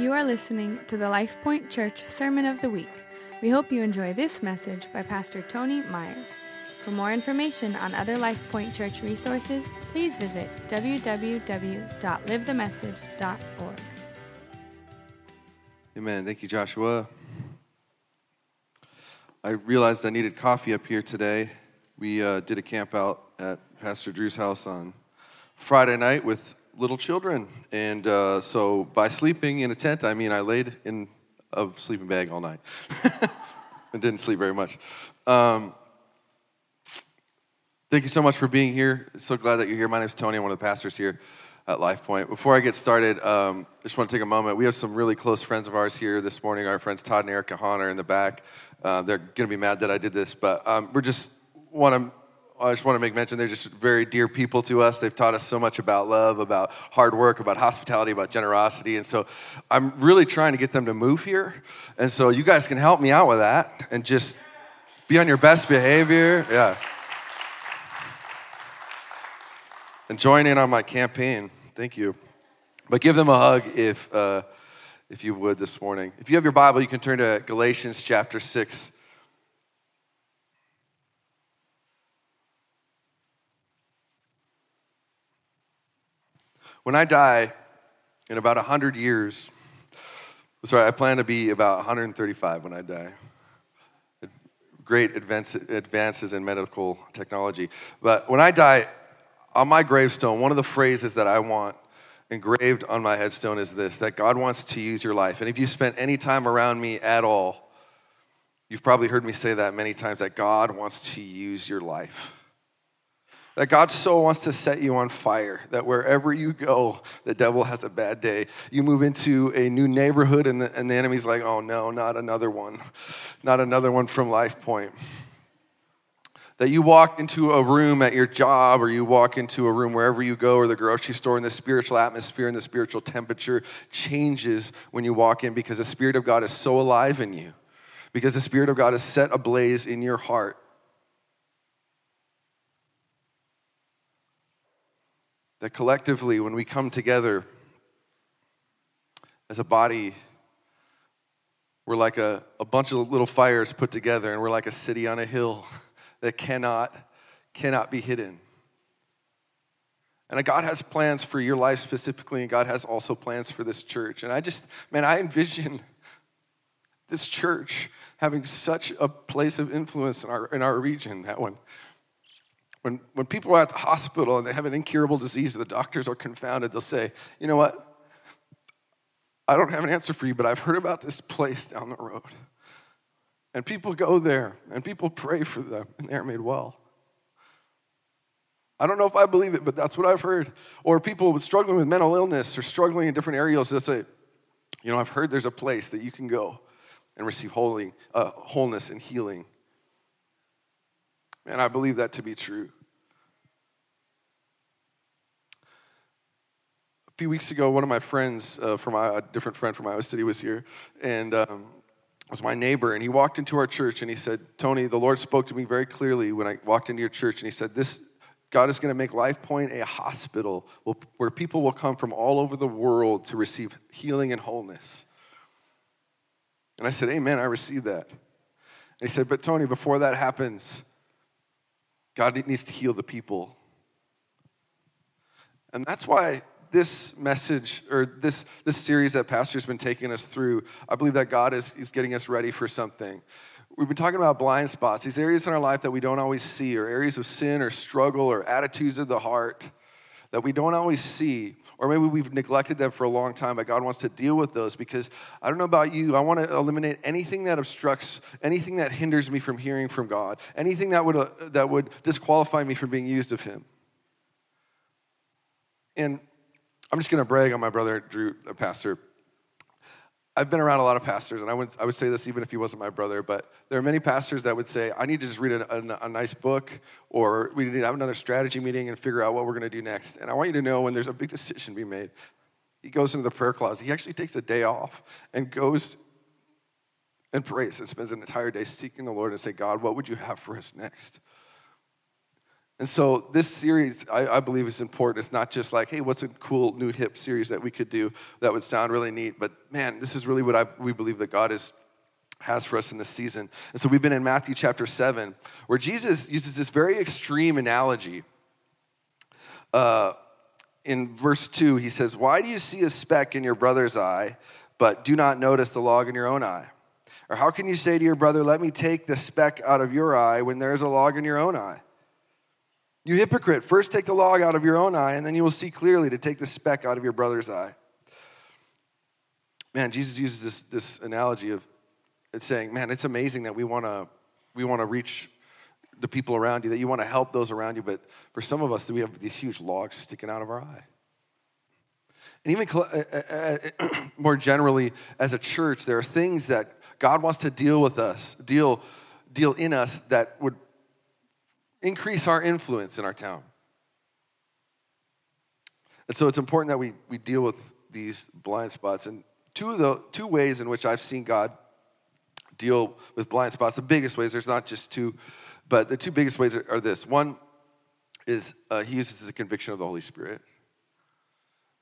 You are listening to the Life Point Church Sermon of the Week. We hope you enjoy this message by Pastor Tony Meyer. For more information on other Life Point Church resources, please visit www.livethemessage.org. Amen. Thank you, Joshua. I realized I needed coffee up here today. We uh, did a camp out at Pastor Drew's house on Friday night with little children. And uh, so by sleeping in a tent, I mean I laid in a sleeping bag all night and didn't sleep very much. Um, thank you so much for being here. So glad that you're here. My name is Tony. I'm one of the pastors here at Life Point. Before I get started, um, I just want to take a moment. We have some really close friends of ours here this morning. Our friends Todd and Erica Hahn are in the back. Uh, they're going to be mad that I did this, but um, we're just want to I just want to make mention they're just very dear people to us. They've taught us so much about love, about hard work, about hospitality, about generosity. And so I'm really trying to get them to move here. And so you guys can help me out with that and just be on your best behavior. Yeah. And join in on my campaign. Thank you. But give them a hug if, uh, if you would this morning. If you have your Bible, you can turn to Galatians chapter 6. When I die in about 100 years, sorry, I plan to be about 135 when I die. Great advance, advances in medical technology. But when I die, on my gravestone, one of the phrases that I want engraved on my headstone is this that God wants to use your life. And if you spent any time around me at all, you've probably heard me say that many times that God wants to use your life. That God so wants to set you on fire that wherever you go, the devil has a bad day. You move into a new neighborhood, and the, and the enemy's like, oh no, not another one. Not another one from Life Point. That you walk into a room at your job, or you walk into a room wherever you go, or the grocery store, and the spiritual atmosphere and the spiritual temperature changes when you walk in because the Spirit of God is so alive in you. Because the Spirit of God is set ablaze in your heart that collectively, when we come together as a body, we're like a, a bunch of little fires put together, and we're like a city on a hill that cannot, cannot be hidden. And God has plans for your life specifically, and God has also plans for this church. And I just, man, I envision this church having such a place of influence in our, in our region that when when, when people are at the hospital and they have an incurable disease, the doctors are confounded. They'll say, You know what? I don't have an answer for you, but I've heard about this place down the road. And people go there and people pray for them and they're made well. I don't know if I believe it, but that's what I've heard. Or people struggling with mental illness or struggling in different areas, they'll say, You know, I've heard there's a place that you can go and receive holy, uh, wholeness and healing. And I believe that to be true. A few weeks ago, one of my friends uh, from a different friend from Iowa City was here, and um, was my neighbor. And he walked into our church and he said, Tony, the Lord spoke to me very clearly when I walked into your church, and he said, This God is going to make Life Point a hospital where people will come from all over the world to receive healing and wholeness. And I said, Amen, I received that. And he said, But Tony, before that happens, God needs to heal the people. And that's why this message or this, this series that Pastor's been taking us through, I believe that God is, is getting us ready for something. We've been talking about blind spots, these areas in our life that we don't always see, or areas of sin or struggle or attitudes of the heart that we don't always see, or maybe we've neglected them for a long time, but God wants to deal with those because I don't know about you, I want to eliminate anything that obstructs, anything that hinders me from hearing from God, anything that would, uh, that would disqualify me from being used of Him. And I'm just going to brag on my brother, Drew, a pastor. I've been around a lot of pastors, and I would, I would say this even if he wasn't my brother, but there are many pastors that would say, I need to just read a, a, a nice book, or we need to have another strategy meeting and figure out what we're going to do next. And I want you to know when there's a big decision being made, he goes into the prayer closet. He actually takes a day off and goes and prays and spends an entire day seeking the Lord and say, God, what would you have for us next? And so this series, I, I, believe, is important. It's not just like, hey, what's a cool new hip series that we could do that would sound really neat? But man, this is really what I, we believe that God is, has for us in this season. And so we've been in Matthew chapter 7, where Jesus uses this very extreme analogy. Uh, in verse 2, he says, Why do you see a speck in your brother's eye, but do not notice the log in your own eye? Or how can you say to your brother, Let me take the speck out of your eye when there is a log in your own eye? You hypocrite, first take the log out of your own eye, and then you will see clearly to take the speck out of your brother's eye. Man, Jesus uses this, this analogy of it's saying, man, it's amazing that we want to we want to reach the people around you, that you want to help those around you, but for some of us, we have these huge logs sticking out of our eye. And even uh, uh, uh, more generally, as a church, there are things that God wants to deal with us, deal, deal in us that would increase our influence in our town. And so it's important that we, we deal with these blind spots. And two of the two ways in which I've seen God deal with blind spots, the biggest ways, there's not just two, but the two biggest ways are, are this. One is uh, he uses the conviction of the Holy Spirit.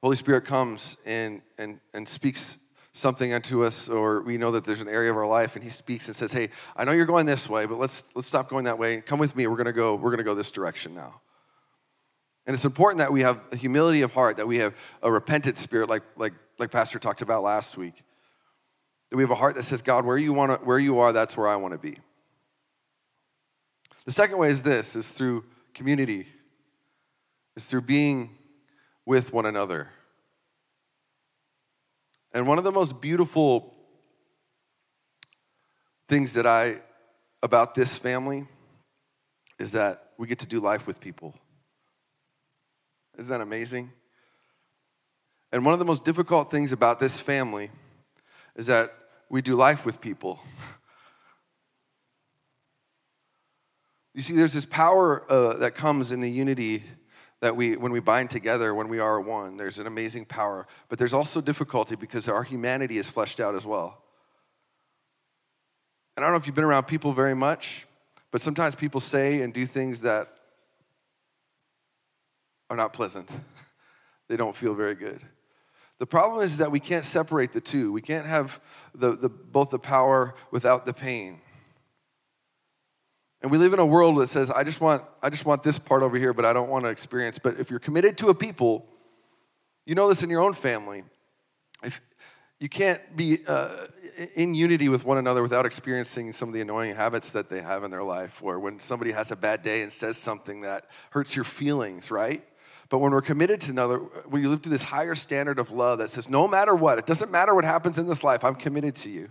Holy Spirit comes and, and, and speaks something unto us, or we know that there's an area of our life, and He speaks and says, "Hey, I know you're going this way, but let's let's stop going that way. Come with me. We're gonna go. We're gonna go this direction now." And it's important that we have a humility of heart, that we have a repentant spirit, like like like Pastor talked about last week. That we have a heart that says, "God, where you want where you are, that's where I want to be." The second way is this: is through community. it's through being with one another. And one of the most beautiful things that I about this family is that we get to do life with people. Isn't that amazing? And one of the most difficult things about this family is that we do life with people. You see, there's this power uh, that comes in the unity that we, when we bind together, when we are one, there's an amazing power. But there's also difficulty because our humanity is fleshed out as well. And I don't know if you've been around people very much, but sometimes people say and do things that are not pleasant. they don't feel very good. The problem is that we can't separate the two. We can't have the, the, both the power without the pain. And we live in a world that says, I just want, I just want this part over here, but I don't want to experience. But if you're committed to a people, you know this in your own family. If you can't be uh, in unity with one another without experiencing some of the annoying habits that they have in their life, or when somebody has a bad day and says something that hurts your feelings, right? But when we're committed to another, when you live to this higher standard of love that says, no matter what, it doesn't matter what happens in this life, I'm committed to you.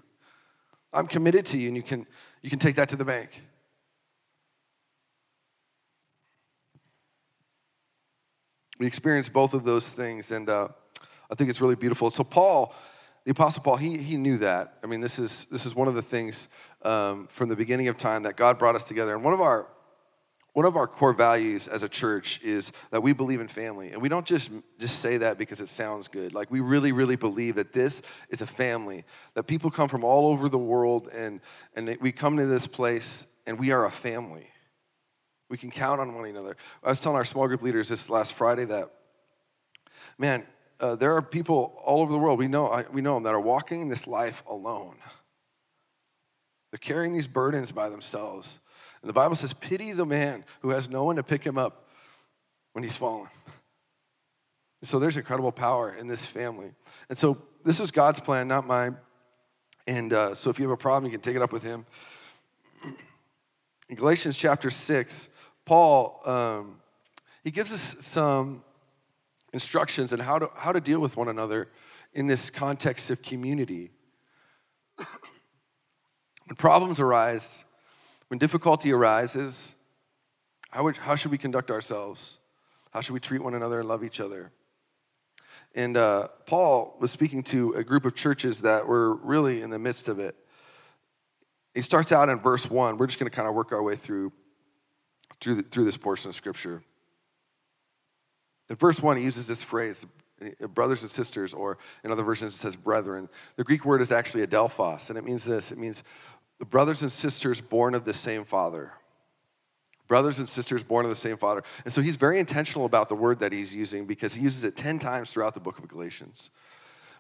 I'm committed to you, and you can, you can take that to the bank. We experience both of those things, and uh, I think it's really beautiful. So Paul, the Apostle Paul, he, he knew that. I mean, this is, this is one of the things um, from the beginning of time that God brought us together. And one of our one of our core values as a church is that we believe in family and we don't just just say that because it sounds good like we really really believe that this is a family that people come from all over the world and and we come to this place and we are a family we can count on one another. I was telling our small group leaders this last Friday that, man, uh, there are people all over the world, we know, we know them, that are walking this life alone. They're carrying these burdens by themselves. And the Bible says, pity the man who has no one to pick him up when he's fallen. so there's incredible power in this family. And so this was God's plan, not mine. And uh, so if you have a problem, you can take it up with him. In Galatians chapter 6, Paul, um, he gives us some instructions on how to, how to deal with one another in this context of community. when problems arise, when difficulty arises, how, would, how should we conduct ourselves? How should we treat one another and love each other? And uh, Paul was speaking to a group of churches that were really in the midst of it. He starts out in verse 1. We're just going to kind of work our way through through, the, through this portion of Scripture. In verse 1, he uses this phrase, uh, brothers and sisters, or in other versions it says brethren. The Greek word is actually adelphos, and it means this it means the brothers and sisters born of the same father. brothers and sisters born of the same father. And so he's very intentional about the word that he's using because he uses it 10 times throughout the book of Galatians.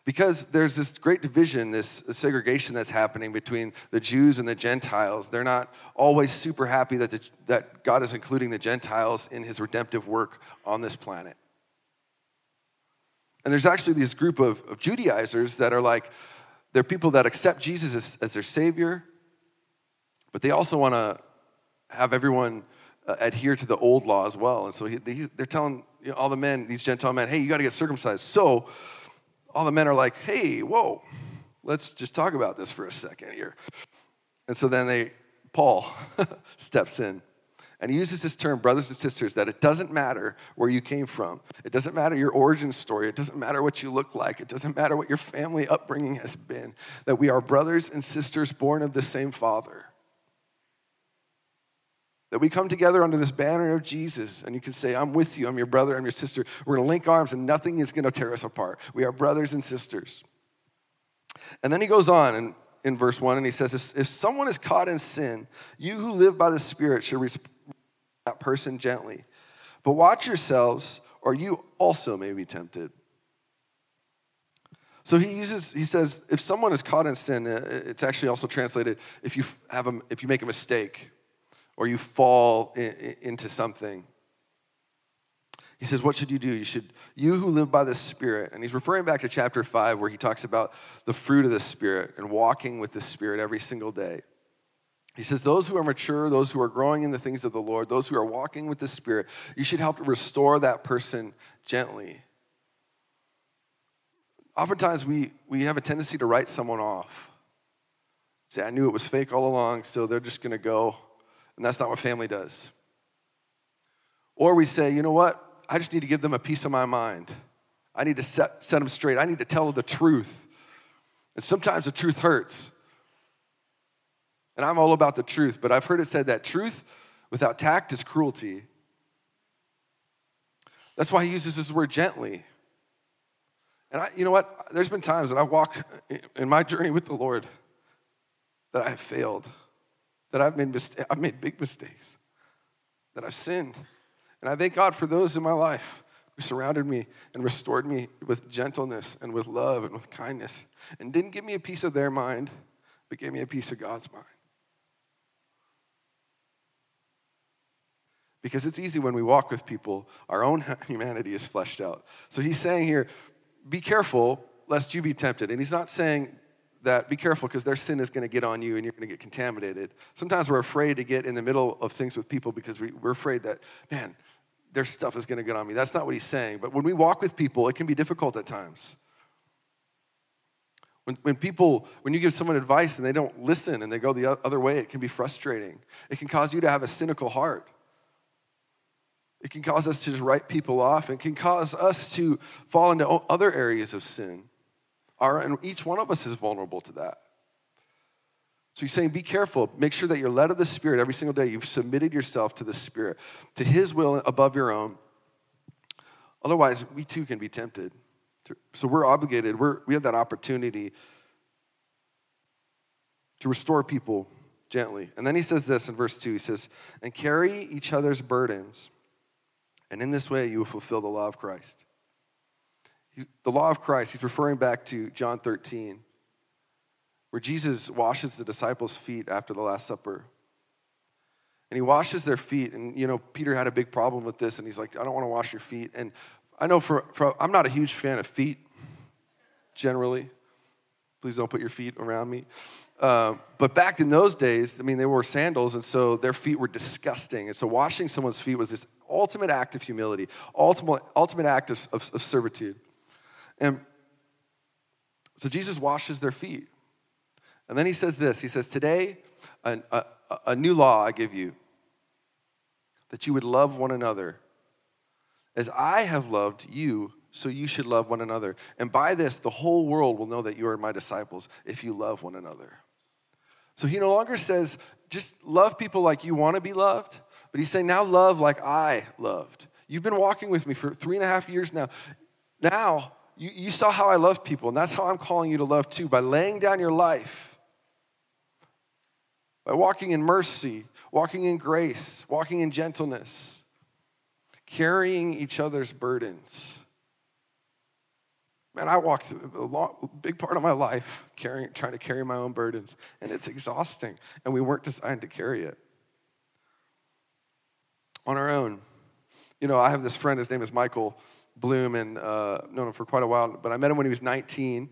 Because there's this great division, this segregation that's happening between the Jews and the Gentiles. They're not always super happy that, the, that God is including the Gentiles in his redemptive work on this planet. And there's actually this group of, of Judaizers that are like, they're people that accept Jesus as, as their Savior, but they also want to have everyone uh, adhere to the old law as well. And so he, they, they're telling you know, all the men, these Gentile men, hey, you got to get circumcised. So all the men are like, hey, whoa, let's just talk about this for a second here. And so then they, Paul steps in and he uses this term, brothers and sisters, that it doesn't matter where you came from. It doesn't matter your origin story. It doesn't matter what you look like. It doesn't matter what your family upbringing has been. That we are brothers and sisters born of the same Father. That we come together under this banner of Jesus, and you can say, I'm with you, I'm your brother, I'm your sister. We're to link arms, and nothing is to tear us apart. We are brothers and sisters. And then he goes on in, in verse 1, and he says, if, if someone is caught in sin, you who live by the Spirit should respond that person gently. But watch yourselves, or you also may be tempted. So he uses, he says, if someone is caught in sin, uh, it's actually also translated if you have a, if you make a mistake or you fall in, into something. He says, What should you do? You should, you who live by the Spirit, and he's referring back to chapter 5 where he talks about the fruit of the Spirit and walking with the Spirit every single day. He says, Those who are mature, those who are growing in the things of the Lord, those who are walking with the Spirit, you should help to restore that person gently. Oftentimes, we, we have a tendency to write someone off. Say, I knew it was fake all along, so they're just going to go and that's not what family does. Or we say, you know what? I just need to give them a piece of my mind. I need to set, set them straight. I need to tell the truth. And sometimes the truth hurts. And I'm all about the truth, but I've heard it said that truth without tact is cruelty. That's why he uses this word gently. And I, you know what? There's been times that I walk in my journey with the Lord that I have failed that I've made, I've made big mistakes, that I've sinned. And I thank God for those in my life who surrounded me and restored me with gentleness and with love and with kindness and didn't give me a piece of their mind, but gave me a piece of God's mind. Because it's easy when we walk with people, our own humanity is fleshed out. So he's saying here, be careful lest you be tempted. And he's not saying that be careful because their sin is going to get on you and you're going to get contaminated. Sometimes we're afraid to get in the middle of things with people because we, we're afraid that, man, their stuff is going to get on me. That's not what he's saying. But when we walk with people, it can be difficult at times. When, when people, when you give someone advice and they don't listen and they go the other way, it can be frustrating. It can cause you to have a cynical heart. It can cause us to just write people off. It can cause us to fall into other areas of sin. Our, and each one of us is vulnerable to that. So he's saying, be careful. Make sure that you're led of the Spirit every single day. You've submitted yourself to the Spirit, to His will above your own. Otherwise, we too can be tempted. So we're obligated, we're, we have that opportunity to restore people gently. And then he says this in verse 2 he says, And carry each other's burdens, and in this way you will fulfill the law of Christ the law of Christ, he's referring back to John 13, where Jesus washes the disciples' feet after the Last Supper. And he washes their feet. And, you know, Peter had a big problem with this. And he's like, I don't want to wash your feet. And I know for, for I'm not a huge fan of feet, generally. Please don't put your feet around me. Uh, but back in those days, I mean, they wore sandals, and so their feet were disgusting. And so washing someone's feet was this ultimate act of humility, ultimate, ultimate act of, of, of servitude. And so Jesus washes their feet. And then he says this He says, Today, a, a, a, new law I give you, that you would love one another. As I have loved you, so you should love one another. And by this, the whole world will know that you are my disciples if you love one another. So he no longer says, just love people like you want to be loved, but he's saying, now love like I loved. You've been walking with me for three and a half years now. Now, you, you saw how I love people, and that's how I'm calling you to love too by laying down your life, by walking in mercy, walking in grace, walking in gentleness, carrying each other's burdens. Man, I walked a long, big part of my life carrying, trying to carry my own burdens, and it's exhausting, and we weren't designed to carry it on our own. You know, I have this friend, his name is Michael Bloom, and uh, known him for quite a while, but I met him when he was 19,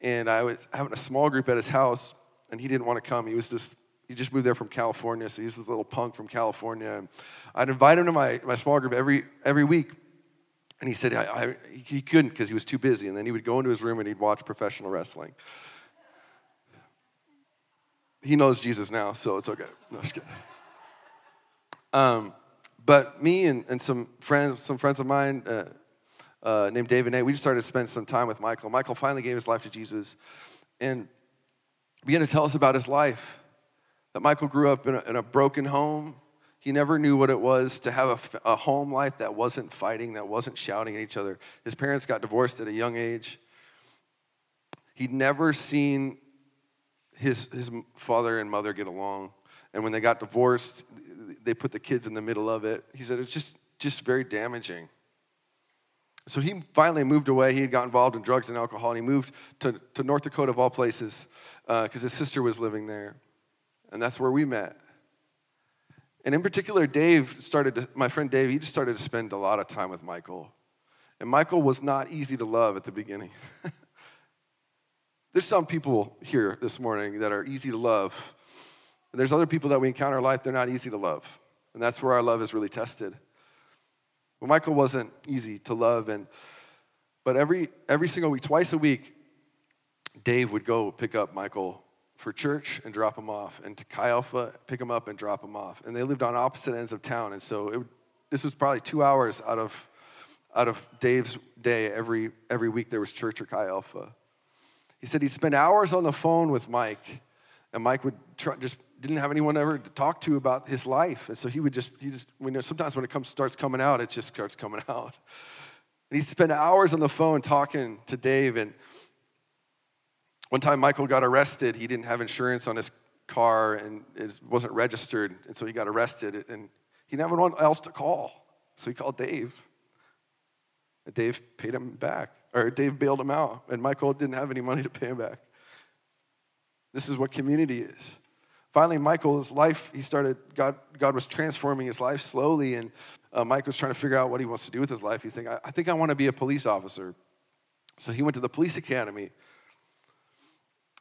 and I was having a small group at his house, and he didn't want to come. He was just he just moved there from California, so he's this little punk from California. And I'd invite him to my, my small group every, every week. And he said I, I, he couldn't because he was too busy. And then he would go into his room and he'd watch professional wrestling. He knows Jesus now, so it's okay. No, just kidding. Um, but me and, and some friends, some friends of mine uh, uh, named David Nate, we just started to spend some time with Michael. Michael finally gave his life to Jesus and began to tell us about his life that Michael grew up in a, in a broken home. He never knew what it was to have a, a home life that wasn't fighting, that wasn't shouting at each other. His parents got divorced at a young age. He'd never seen his, his father and mother get along. And when they got divorced, they put the kids in the middle of it. He said it's just, just very damaging. So he finally moved away. He had got involved in drugs and alcohol, and he moved to, to North Dakota, of all places, because uh, his sister was living there and that's where we met. And in particular, Dave started to, my friend Dave, he just started to spend a lot of time with Michael. And Michael was not easy to love at the beginning. There's some people here this morning that are easy to love. And there's other people that we encounter in life, they're not easy to love. And that's where our love is really tested. Michael wasn't easy to love, and but every every single week, twice a week, Dave would go pick up Michael for church and drop him off, and to Chi Alpha, pick him up and drop him off. And they lived on opposite ends of town, and so it, this was probably two hours out of out of Dave's day every every week. There was church or Chi Alpha. He said he'd spend hours on the phone with Mike, and Mike would try, just didn't have anyone ever to talk to about his life, and so he would just he just when sometimes when it comes starts coming out, it just starts coming out. And he'd spend hours on the phone talking to Dave and one time, Michael got arrested. He didn't have insurance on his car and it wasn't registered, and so he got arrested. And he didn't have anyone else to call, so he called Dave. And Dave paid him back, or Dave bailed him out, and Michael didn't have any money to pay him back. This is what community is. Finally, Michael's life, he started, God, God was transforming his life slowly, and uh, Mike was trying to figure out what he wants to do with his life. He think, I, I think I want to be a police officer. So he went to the police academy.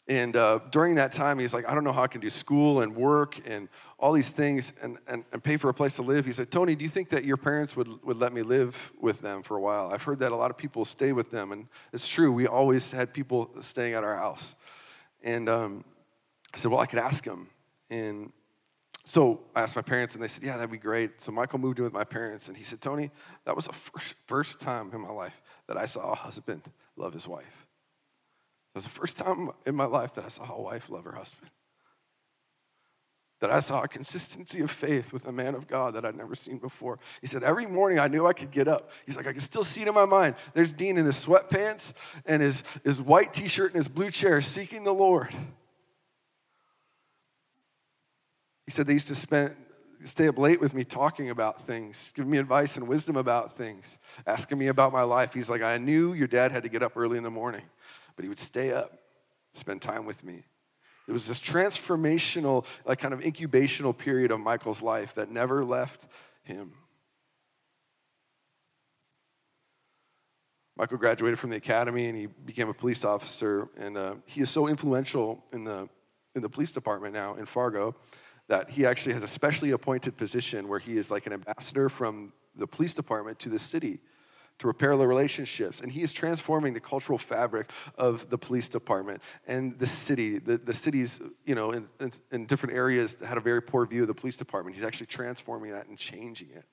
And uh, during that time, he's like, I don't know how I can do school and work and all these things and, and, and pay for a place to live. He said, Tony, do you think that your parents would, would let me live with them for a while? I've heard that a lot of people stay with them. And it's true, we always had people staying at our house. And um, I said, Well, I could ask them. And so I asked my parents, and they said, Yeah, that'd be great. So Michael moved in with my parents, and he said, Tony, that was the first, first time in my life that I saw a husband love his wife. That was the first time in my life that I saw a wife love her husband. That I saw a consistency of faith with a man of God that I'd never seen before. He said, Every morning I knew I could get up. He's like, I can still see it in my mind. There's Dean in his sweatpants and his, his white t shirt and his blue chair seeking the Lord. He said they used to spend, stay up late with me talking about things, giving me advice and wisdom about things, asking me about my life. He's like, I knew your dad had to get up early in the morning but he would stay up, spend time with me. It was this transformational, like kind of incubational period of Michael's life that never left him. Michael graduated from the academy and he became a police officer. And uh, he is so influential in the, in the police department now in Fargo that he actually has a specially appointed position where he is like an ambassador from the police department to the city to repair the relationships. And he is transforming the cultural fabric of the police department and the city. The, the cities, you know, in, in, in different areas had a very poor view of the police department. He's actually transforming that and changing it.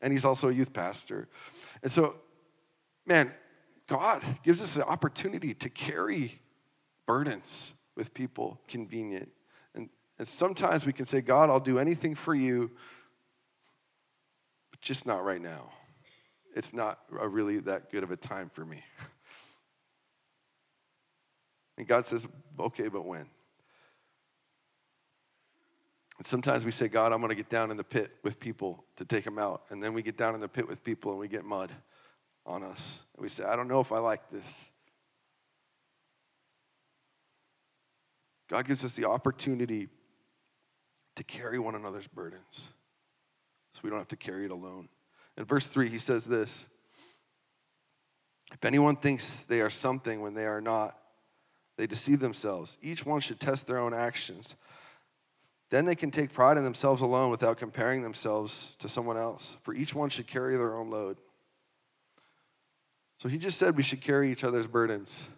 And he's also a youth pastor. And so, man, God gives us the opportunity to carry burdens with people convenient. And, sometimes we can say, God, I'll do anything for you, but just not right now it's not really that good of a time for me. And God says, okay, but when? And sometimes we say, God, I'm going to get down in the pit with people to take them out. And then we get down in the pit with people and we get mud on us. And we say, I don't know if I like this. God gives us the opportunity to carry one another's burdens so we don't have to carry it alone. In verse 3, he says this If anyone thinks they are something when they are not, they deceive themselves. Each one should test their own actions. Then they can take pride in themselves alone without comparing themselves to someone else, for each one should carry their own load. So he just said we should carry each other's burdens.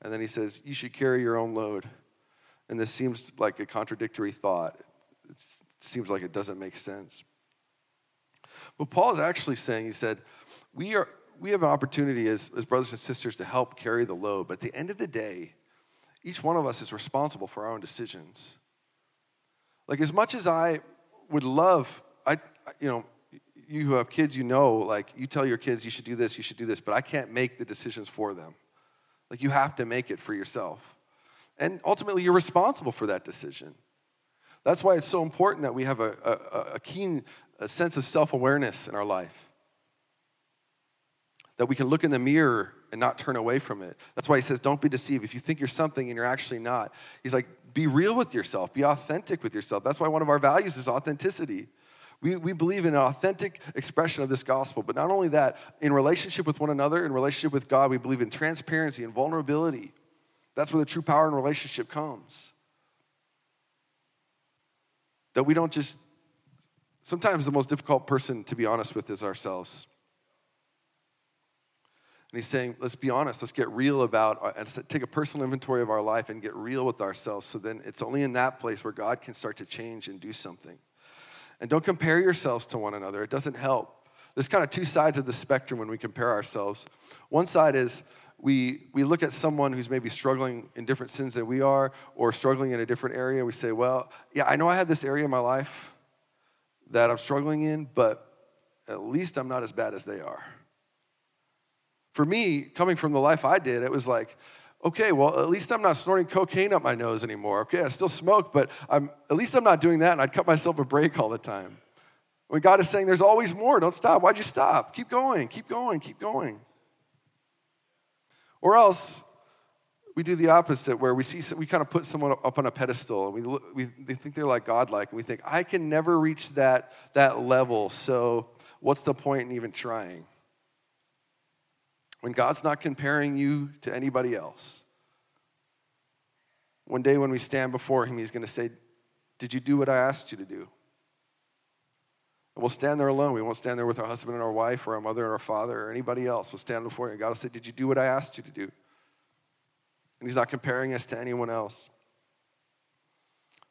And then he says, You should carry your own load. And this seems like a contradictory thought. It seems like it doesn't make sense. But Paul is actually saying, he said, we, are, we have an opportunity as, as brothers and sisters to help carry the load. But at the end of the day, each one of us is responsible for our own decisions. Like, as much as I would love, I, you know, you who have kids, you know, like, you tell your kids you should do this, you should do this, but I can't make the decisions for them. Like, you have to make it for yourself. And ultimately, you're responsible for that decision. That's why it's so important that we have a, a, a keen a sense of self awareness in our life. That we can look in the mirror and not turn away from it. That's why he says, Don't be deceived. If you think you're something and you're actually not, he's like, Be real with yourself, be authentic with yourself. That's why one of our values is authenticity. We, we believe in an authentic expression of this gospel, but not only that, in relationship with one another, in relationship with God, we believe in transparency and vulnerability. That's where the true power in relationship comes. That we don't just, sometimes the most difficult person to be honest with is ourselves. And he's saying, let's be honest, let's get real about, uh, and take a personal inventory of our life and get real with ourselves. So then it's only in that place where God can start to change and do something. And don't compare yourselves to one another, it doesn't help. There's kind of two sides of the spectrum when we compare ourselves. One side is, we, we look at someone who's maybe struggling in different sins than we are or struggling in a different area. We say, well, yeah, I know I have this area in my life that I'm struggling in, but at least I'm not as bad as they are. For me, coming from the life I did, it was like, okay, well, at least I'm not snorting cocaine up my nose anymore. Okay, I still smoke, but I'm, at least I'm not doing that, and I'd cut myself a break all the time. When God is saying, there's always more, don't stop. Why'd you stop? Keep going, keep going, keep going. Or else we do the opposite, where we see we kind of put someone up on a pedestal. And we, we they think they're like godlike, and we think I can never reach that that level. So what's the point in even trying? When God's not comparing you to anybody else. One day when we stand before Him, He's going to say, "Did you do what I asked you to do?" We'll stand there alone. We won't stand there with our husband and our wife or our mother and our father or anybody else. We'll stand before you. And God will say, Did you do what I asked you to do? And He's not comparing us to anyone else.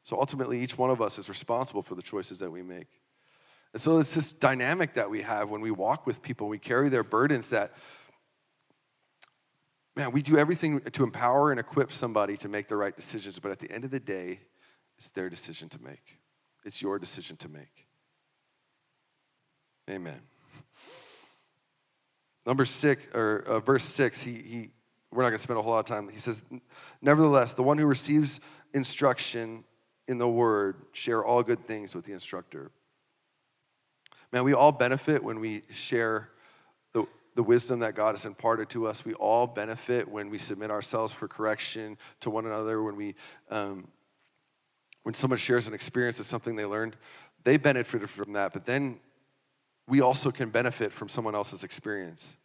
So ultimately, each one of us is responsible for the choices that we make. And so it's this dynamic that we have when we walk with people, we carry their burdens that, man, we do everything to empower and equip somebody to make the right decisions. But at the end of the day, it's their decision to make, it's your decision to make. Amen. Number six, or uh, verse six, he, he, we're not going to spend a whole lot of time. He says, Nevertheless, the one who receives instruction in the word share all good things with the instructor. Man, we all benefit when we share the, the wisdom that God has imparted to us. We all benefit when we submit ourselves for correction to one another, when we um, when someone shares an experience of something they learned, they benefited from that. But then we also can benefit from someone else's experience.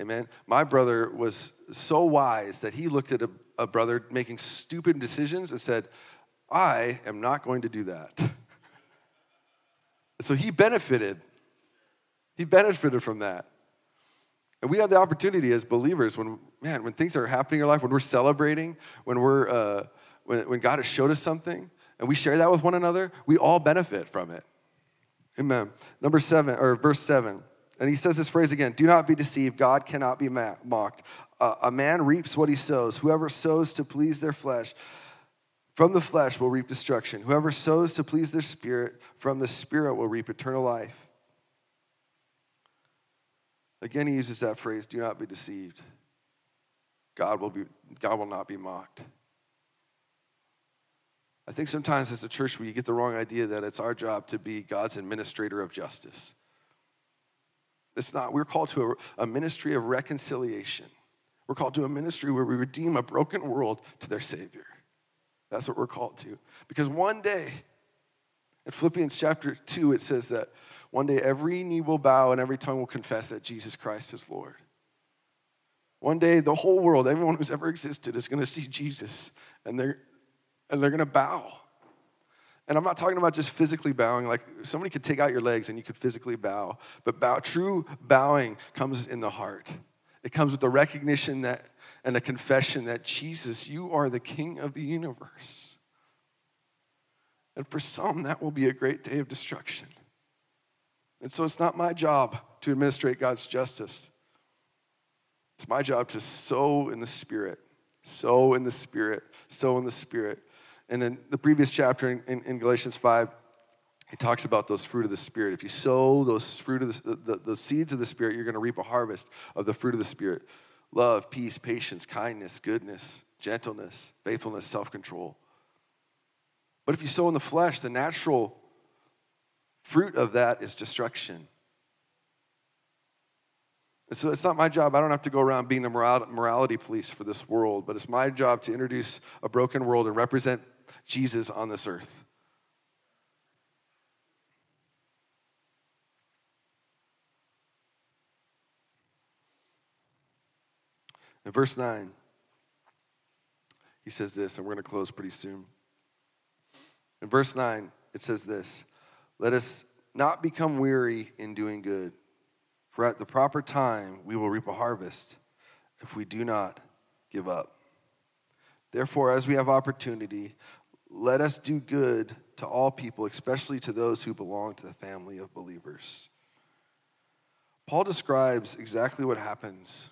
Amen. My brother was so wise that he looked at a, a brother making stupid decisions and said, I am not going to do that. so he benefited. He benefited from that. And we have the opportunity as believers when, man, when things are happening in our life, when we're celebrating, when, we're, uh, when, when God has showed us something, and we share that with one another, we all benefit from it. Amen. Number seven, or verse seven. And he says this phrase again Do not be deceived. God cannot be mocked. Uh, a man reaps what he sows. Whoever sows to please their flesh, from the flesh will reap destruction. Whoever sows to please their spirit, from the spirit will reap eternal life. Again, he uses that phrase do not be deceived. God will, be, God will not be mocked. I think sometimes as a church we get the wrong idea that it's our job to be God's administrator of justice. It's not. We're called to a, a ministry of reconciliation. We're called to a ministry where we redeem a broken world to their Savior. That's what we're called to. Because one day, in Philippians chapter 2, it says that one day every knee will bow and every tongue will confess that Jesus Christ is Lord. One day, the whole world, everyone who's ever existed, is going to see Jesus and they're, and they're going to bow. And I'm not talking about just physically bowing, like somebody could take out your legs and you could physically bow, but bow, true bowing comes in the heart. It comes with the recognition that and a confession that Jesus, you are the King of the universe. And for some, that will be a great day of destruction. And so it's not my job to administrate God's justice. It's my job to sow in the Spirit, sow in the Spirit, sow in the Spirit. And in the previous chapter in, in, in Galatians 5, he talks about those fruit of the Spirit. If you sow those fruit of the, the, the seeds of the Spirit, you're going to reap a harvest of the fruit of the Spirit love, peace, patience, kindness, goodness, gentleness, faithfulness, self control. But if you sow in the flesh, the natural fruit of that is destruction. And so it's not my job. I don't have to go around being the morality police for this world, but it's my job to introduce a broken world and represent Jesus on this earth. In verse 9, he says this, and we're going to close pretty soon. In verse 9, it says this Let us not become weary in doing good, for at the proper time we will reap a harvest if we do not give up. Therefore, as we have opportunity, let us do good to all people, especially to those who belong to the family of believers. Paul describes exactly what happens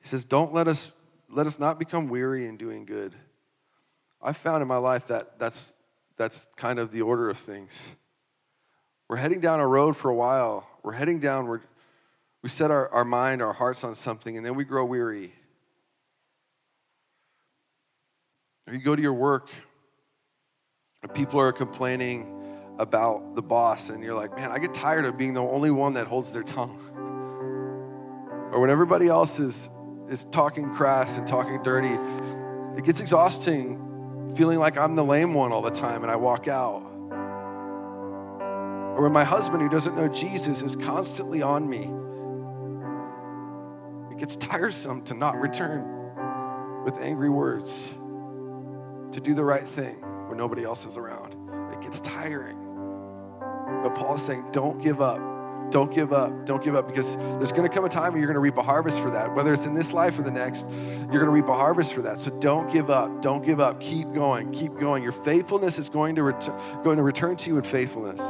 he says, Don't let us, let us not become weary in doing good. I found in my life that that's, that's kind of the order of things. We're heading down a road for a while. We're heading down, we're, we set our, our mind, our hearts on something, and then we grow weary. Or you go to your work, and people are complaining about the boss, and you're like, man, I get tired of being the only one that holds their tongue. Or when everybody else is is talking crass and talking dirty, it gets exhausting feeling like I'm the lame one all the time and I walk out. Or when my husband, who doesn't know Jesus, is constantly on me, it gets tiresome to not return with angry words, to do the right thing when nobody else is around. It gets tiring. But Paul's saying, don't give up. Don't give up. Don't give up because there's going to come a time where you're going to reap a harvest for that. Whether it's in this life or the next, you're going to reap a harvest for that. So don't give up. Don't give up. Keep going. Keep going. Your faithfulness is going to, ret- going to return to you in faithfulness.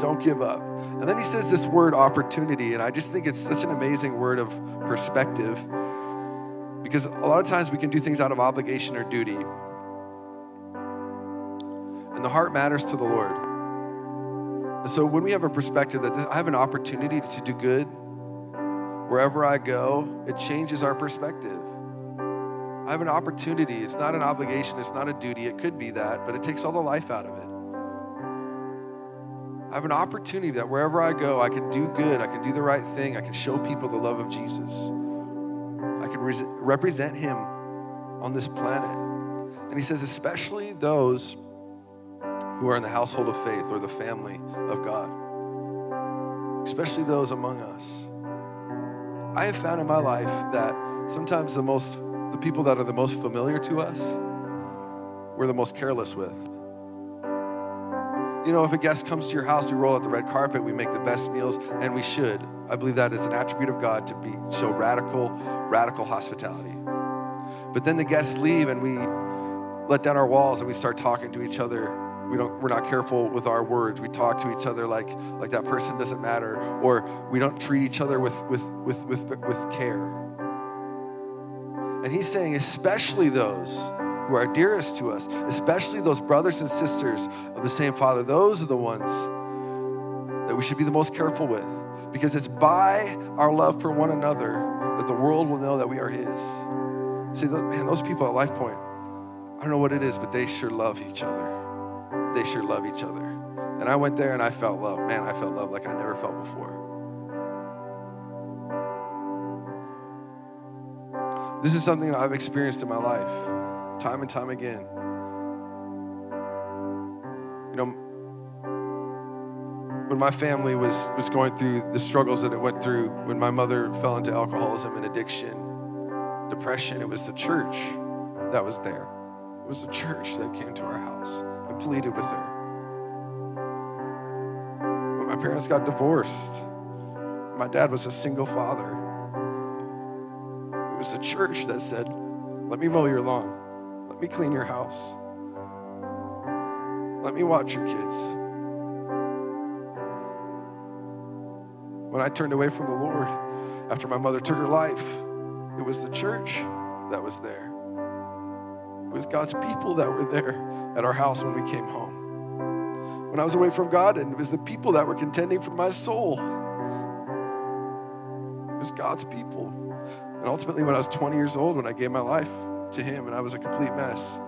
Don't give up. And then he says this word opportunity, and I just think it's such an amazing word of perspective because a lot of times we can do things out of obligation or duty. And the heart matters to the Lord. And so when we have a perspective that this, I have an opportunity to do good wherever I go, it changes our perspective. I have an opportunity. It's not an obligation, it's not a duty. It could be that, but it takes all the life out of it. I have an opportunity that wherever I go, I can do good, I can do the right thing, I can show people the love of Jesus. I re- represent him on this planet. And he says, especially those who are in the household of faith or the family of God, especially those among us. I have found in my life that sometimes the most the people that are the most familiar to us, we're the most careless with. You know, if a guest comes to your house, we roll out the red carpet, we make the best meals, and we should. I believe that is an attribute of God to be show radical, radical hospitality. But then the guests leave and we let down our walls and we start talking to each other we don't we're not careful with our words we talk to each other like like that person doesn't matter or we don't treat each other with with with with, with care and he's saying especially those who are dearest to us especially those brothers and sisters of the same father those are the ones that we should be the most careful with because it's by our love for one another that the world will know that we are his see man those people at life point I don't know what it is, but they sure love each other. They sure love each other. And I went there and I felt love. Man, I felt love like I never felt before. This is something I've experienced in my life, time and time again. You know, when my family was, was going through the struggles that it went through, when my mother fell into alcoholism and addiction, depression, it was the church that was there. It was the church that came to our house and pleaded with her. When my parents got divorced, my dad was a single father. It was the church that said, Let me mow your lawn, let me clean your house, let me watch your kids. When I turned away from the Lord after my mother took her life, it was the church that was there. It was God's people that were there at our house when we came home. When I was away from God, and it was the people that were contending for my soul. It was God's people. And ultimately, when I was 20 years old, when I gave my life to Him and I was a complete mess,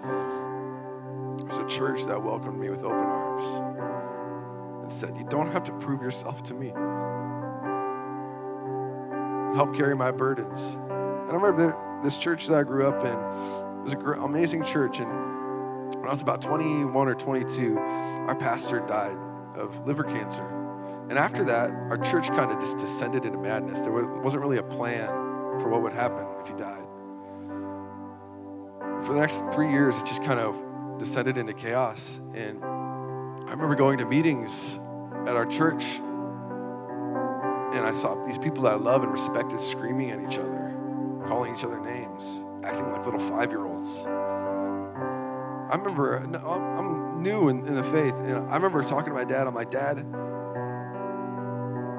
it was a church that welcomed me with open arms and said, You don't have to prove yourself to me help carry my burdens. And I remember this church that I grew up in was an amazing church. And when I was about 21 or 22, our pastor died of liver cancer. And after that, our church kind of just descended into madness. There wasn't really a plan for what would happen if he died. For the next three years, it just kind of descended into chaos. And I remember going to meetings at our church and I saw these people that I love and respected screaming at each other, calling each other names, acting like little five year olds. I remember, I'm new in, in, the faith, and I remember talking to my dad. I'm like, Dad,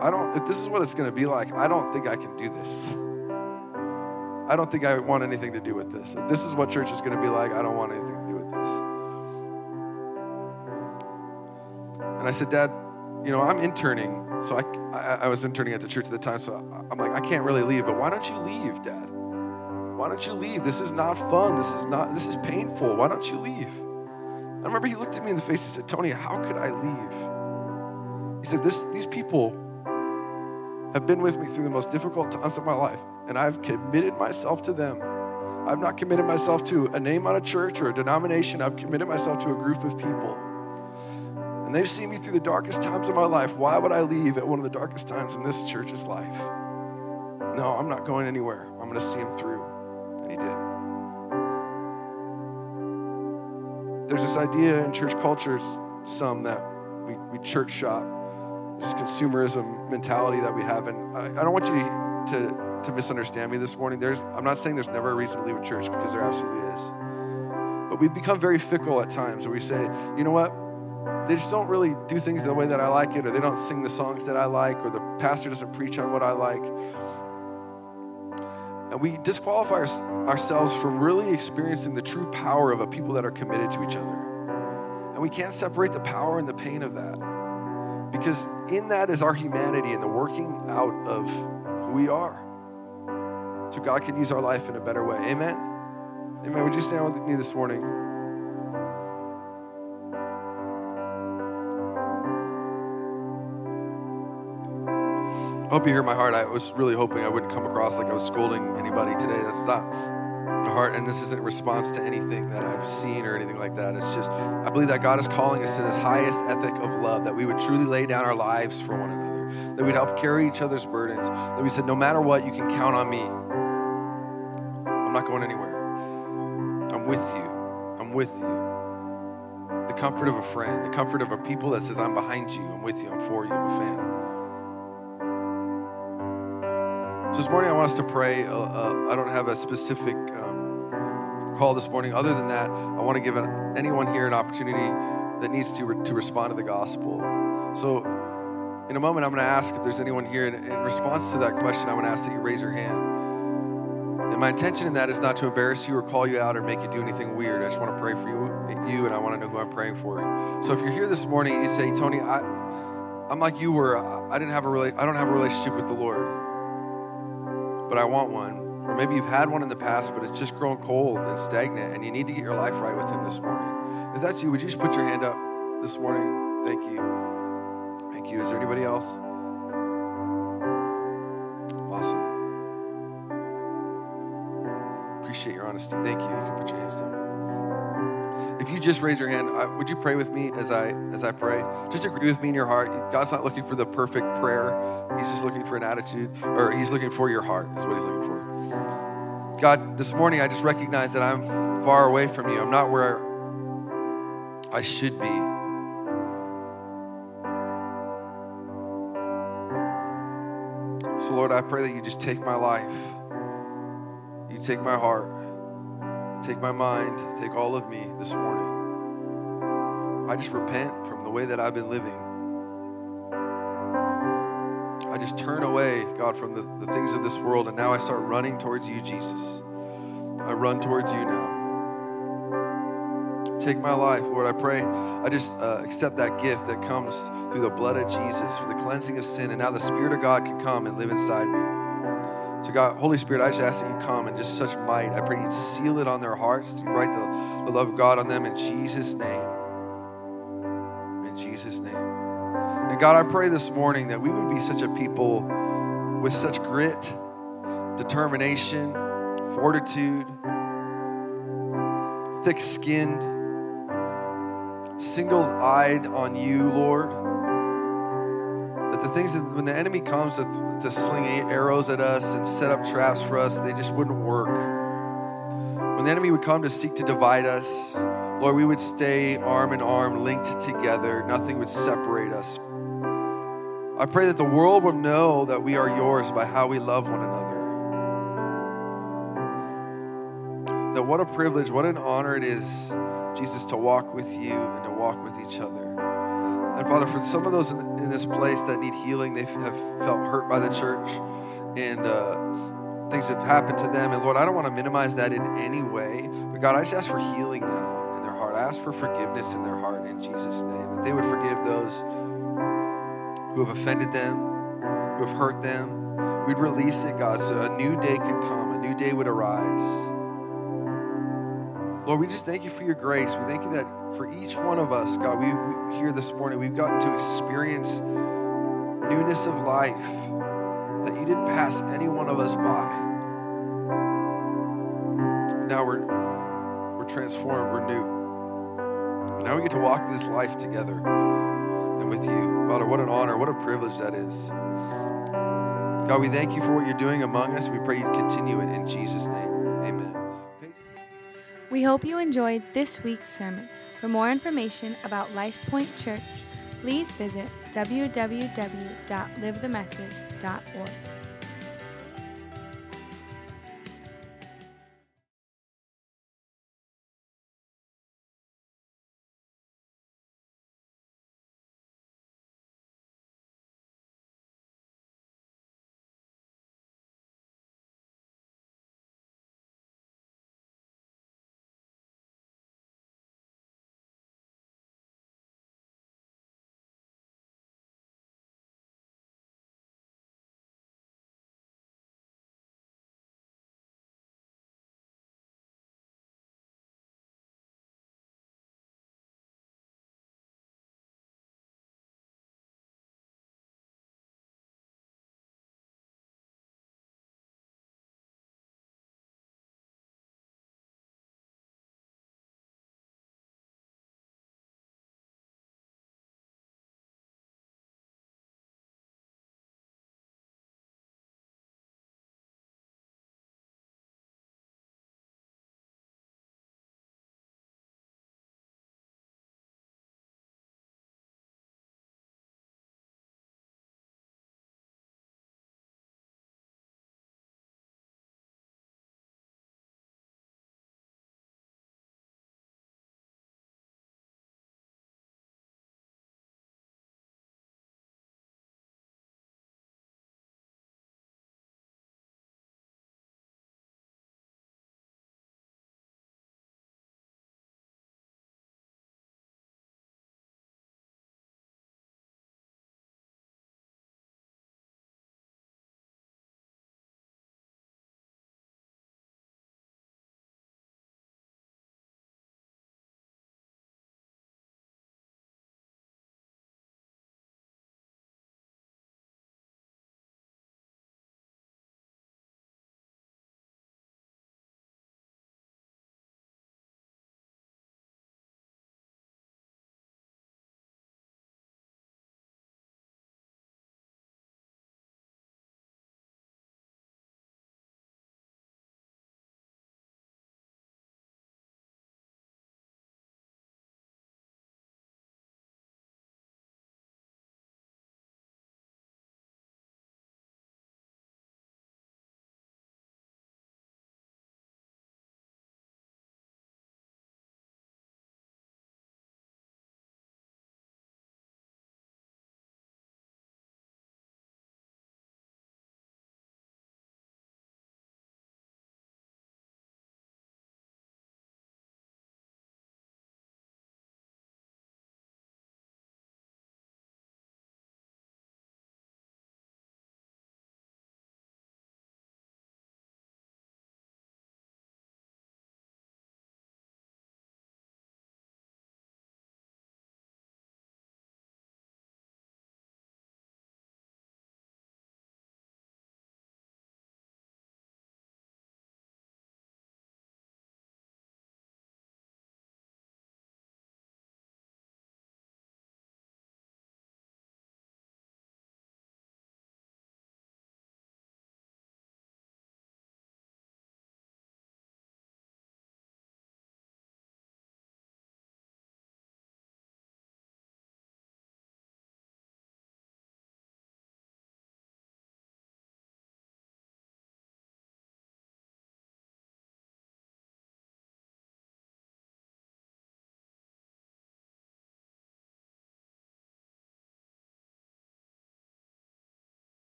I don't, if this is what it's going to be like, I don't think I can do this. I don't think I want anything to do with this. If this is what church is going to be like, I don't want anything to do with this. And I said, Dad, you know, I'm interning so I, I, I, was interning at the church at the time, so I'm like, I can't really leave, but why don't you leave, Dad? Why don't you leave? This is not fun. This is not, this is painful. Why don't you leave? I remember he looked at me in the face and said, Tony, how could I leave? He said, this, these people have been with me through the most difficult times of my life, and I've committed myself to them. I've not committed myself to a name on a church or a denomination. I've committed myself to a group of people and they've seen me through the darkest times of my life. Why would I leave at one of the darkest times in this church's life? No, I'm not going anywhere. I'm going to see him through. And he did. There's this idea in church cultures, some that we, we church shop, this consumerism mentality that we have. And I, I don't want you to, to misunderstand me this morning. There's, I'm not saying there's never a reason to leave a church because there absolutely is. But we've become very fickle at times where we say, you know what? they just don't really do things the way that I like it, or they don't sing the songs that I like, or the pastor doesn't preach on what I like. And we disqualify our, ourselves from really experiencing the true power of a people that are committed to each other. And we can't separate the power and the pain of that. Because in that is our humanity and the working out of who we are. So God can use our life in a better way. Amen? Amen. Would you stand with me this morning? I hope you hear my heart. I was really hoping I wouldn't come across like I was scolding anybody today. That's not heart, and this isn't response to anything that I've seen or anything like that. It's just, I believe that God is calling us to this highest ethic of love, that we would truly lay down our lives for one another, that we'd help carry each other's burdens, that we said, no matter what, you can count on me. I'm not going anywhere. I'm with you. I'm with you. The comfort of a friend, the comfort of a people that says, I'm behind you, I'm with you, I'm for you, I'm a fan. So this morning, I want us to pray. Uh, uh, I don't have a specific um, call this morning. Other than that, I want to give anyone here an opportunity that needs to, re- to respond to the gospel. So, in a moment, I'm going to ask if there's anyone here. In, in response to that question, I'm going to ask that you raise your hand. And my intention in that is not to embarrass you or call you out or make you do anything weird. I just want to pray for you, you, and I want to know who I'm praying for. So if you're here this morning and you say, Tony, I, I'm like you were. I didn't have a really, I don't have a relationship with the Lord but I want one. Or maybe you've had one in the past, but it's just grown cold and stagnant, and you need to get your life right with Him this morning. If that's you, would you just put your hand up this morning? Thank you. Thank you. Is there anybody else? Awesome. Appreciate your honesty. Thank you. You can put your hands down. If you just raise your hand, uh, would you pray with me as I as I pray? Just agree with me in your heart. God's not looking for the perfect prayer. He's just looking for an attitude, or He's looking for your heart. Is what He's looking for. God, this morning I just recognize that I'm far away from you. I'm not where I should be. So, Lord, I pray that you just take my life. You take my heart. Take my mind, take all of me this morning. I just repent from the way that I've been living. I just turn away, God, from the, the things of this world, and now I start running towards you, Jesus. I run towards you now. Take my life, Lord. I pray. I just uh, accept that gift that comes through the blood of Jesus for the cleansing of sin, and now the Spirit of God can come and live inside me. So, God, Holy Spirit, I just ask that you come in just such might. I pray you seal it on their hearts. You write the, the love of God on them in Jesus' name. In Jesus' name. And God, I pray this morning that we would be such a people with such grit, determination, fortitude, thick skinned, single eyed on you, Lord that the things that when the enemy comes to, to sling arrows at us and set up traps for us, they just wouldn't work. When the enemy would come to seek to divide us, Lord, we would stay arm in arm, linked together. Nothing would separate us. I pray that the world will know that we are yours by how we love one another. That what a privilege, what an honor it is, Jesus, to walk with you and to walk with each other. And Father, for some of those in, in this place that need healing, they have felt hurt by the church and uh, things have happened to them. And Lord, I don't want to minimize that in any way. But God, I just ask for healing now in their heart. I ask for forgiveness in their heart in Jesus' name. That they would forgive those who have offended them, who have hurt them. We'd release it, God, so a new day could come, a new day would arise. Lord, we just thank you for your grace. We thank you that for each one of us, God, we, we here this morning, we've gotten to experience newness of life, that you didn't pass any one of us by. Now we're, we're transformed, we're new. Now we get to walk this life together and with you. Father, what an honor, what a privilege that is. God, we thank you for what you're doing among us. We pray you continue it in Jesus' name. Amen. We hope you enjoyed this week's sermon. For more information about Life Point Church, please visit www.livethemessage.org.